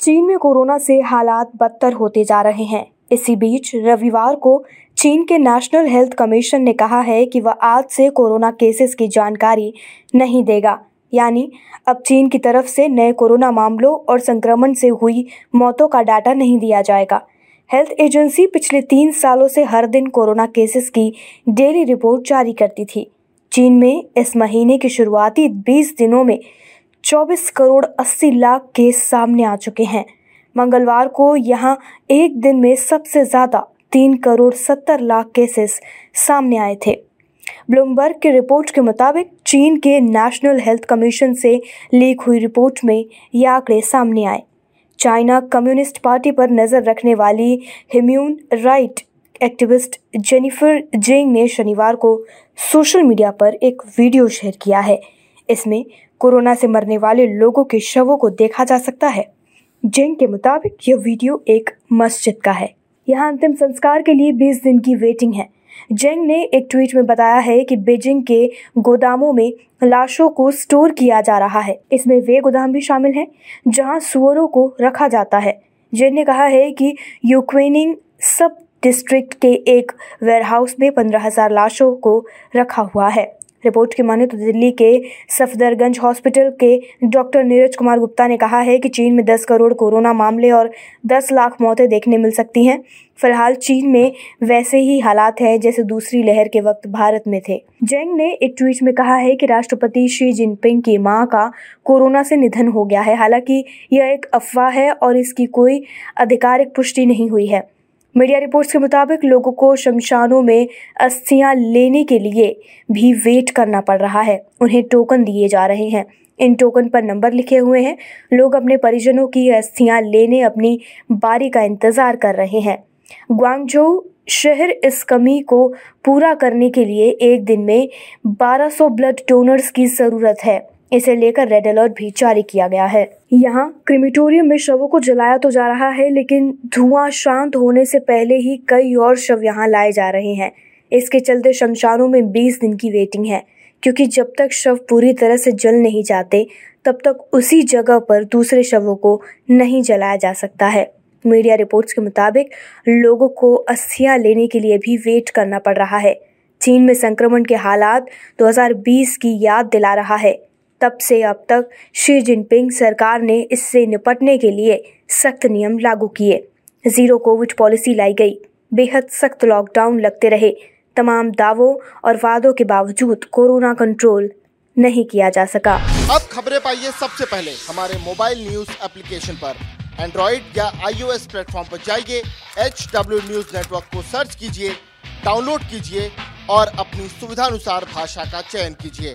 चीन में कोरोना से हालात बदतर होते जा रहे हैं। इसी बीच रविवार को चीन के नेशनल हेल्थ कमीशन ने कहा है कि वह आज से कोरोना केसेस की जानकारी नहीं देगा। यानी, अब चीन की तरफ़ से नए कोरोना मामलों और संक्रमण से हुई मौतों का डाटा नहीं दिया जाएगा। हेल्थ एजेंसी पिछले तीन सालों से हर दिन कोरोना केसेस की डेली रिपोर्ट जारी करती थी। चीन में इस महीने की शुरुआती 20 दिनों में 24 करोड़ 80 लाख केस सामने आ चुके हैं। मंगलवार को यहाँ एक दिन में सबसे ज़्यादा तीन करोड़ सत्तर लाख केसेस सामने आए थे। ब्लूमबर्ग की रिपोर्ट के मुताबिक चीन के नेशनल हेल्थ कमीशन से लीक हुई रिपोर्ट में ये आंकड़े सामने आए। चाइना कम्युनिस्ट पार्टी पर नज़र रखने वाली human right activist Jennifer Zeng ने शनिवार को सोशल मीडिया पर एक वीडियो शेयर किया है। इसमें कोरोना से मरने वाले लोगों के शवों को देखा जा सकता है। जेंग के मुताबिक यह वीडियो एक मस्जिद का है। यहाँ अंतिम संस्कार के लिए 20 दिन की वेटिंग है। जेंग ने एक ट्वीट में बताया है कि बीजिंग के गोदामों में लाशों को स्टोर किया जा रहा है। इसमें वे गोदाम भी शामिल हैं, जहाँ सुअरों को रखा जाता है। जेन ने कहा है कि यूक्रेनिंग सब डिस्ट्रिक्ट के एक वेयरहाउस में पंद्रह हज़ार लाशों को रखा हुआ है। रिपोर्ट की माने तो दिल्ली के सफदरगंज हॉस्पिटल के डॉक्टर नीरज कुमार गुप्ता ने कहा है कि चीन में 10 करोड़ कोरोना मामले और 10 लाख मौतें देखने मिल सकती हैं। फ़िलहाल चीन में वैसे ही हालात हैं जैसे दूसरी लहर के वक्त भारत में थे। जेंग ने एक ट्वीट में कहा है कि राष्ट्रपति शी जिनपिंग की माँ का कोरोना से निधन हो गया है। हालाँकि यह एक अफवाह है और इसकी कोई आधिकारिक पुष्टि नहीं हुई है। मीडिया रिपोर्ट्स के मुताबिक लोगों को शमशानों में अस्थियाँ लेने के लिए भी वेट करना पड़ रहा है। उन्हें टोकन दिए जा रहे हैं। इन टोकन पर नंबर लिखे हुए हैं। लोग अपने परिजनों की अस्थियाँ लेने अपनी बारी का इंतज़ार कर रहे हैं। ग्वांगझो शहर इस कमी को पूरा करने के लिए एक दिन में 1200 ब्लड डोनर्स की ज़रूरत है। इसे लेकर रेड अलर्ट भी जारी किया गया है। यहाँ क्रिमिटोरियम में शवों को जलाया तो जा रहा है, लेकिन धुआँ शांत होने से पहले ही कई और शव यहाँ लाए जा रहे हैं। इसके चलते शमशानों में 20 दिन की वेटिंग है, क्योंकि जब तक शव पूरी तरह से जल नहीं जाते, तब तक उसी जगह पर दूसरे शवों को नहीं जलाया जा सकता है। मीडिया रिपोर्ट्स के मुताबिक, लोगों को अस्थियाँ लेने के लिए भी वेट करना पड़ रहा है। चीन में संक्रमण के हालात 2020 की याद दिला रहा है। तब से अब तक शी जिनपिंग सरकार ने इससे निपटने के लिए सख्त नियम लागू किए। ज़ीरो कोविड पॉलिसी लाई गई। बेहद सख्त लॉकडाउन लगते रहे। तमाम दावों और वादों के बावजूद कोरोना कंट्रोल नहीं किया जा सका। अब खबरें पाइए सबसे पहले हमारे मोबाइल न्यूज़ एप्लीकेशन पर। एंड्रॉइड या आईओएस प्लेटफॉर्म पर जाइए एच डब्ल्यू न्यूज़ नेटवर्क को सर्च कीजिए, डाउनलोड कीजिए और अपनी सुविधानुसार भाषा का चयन कीजिए।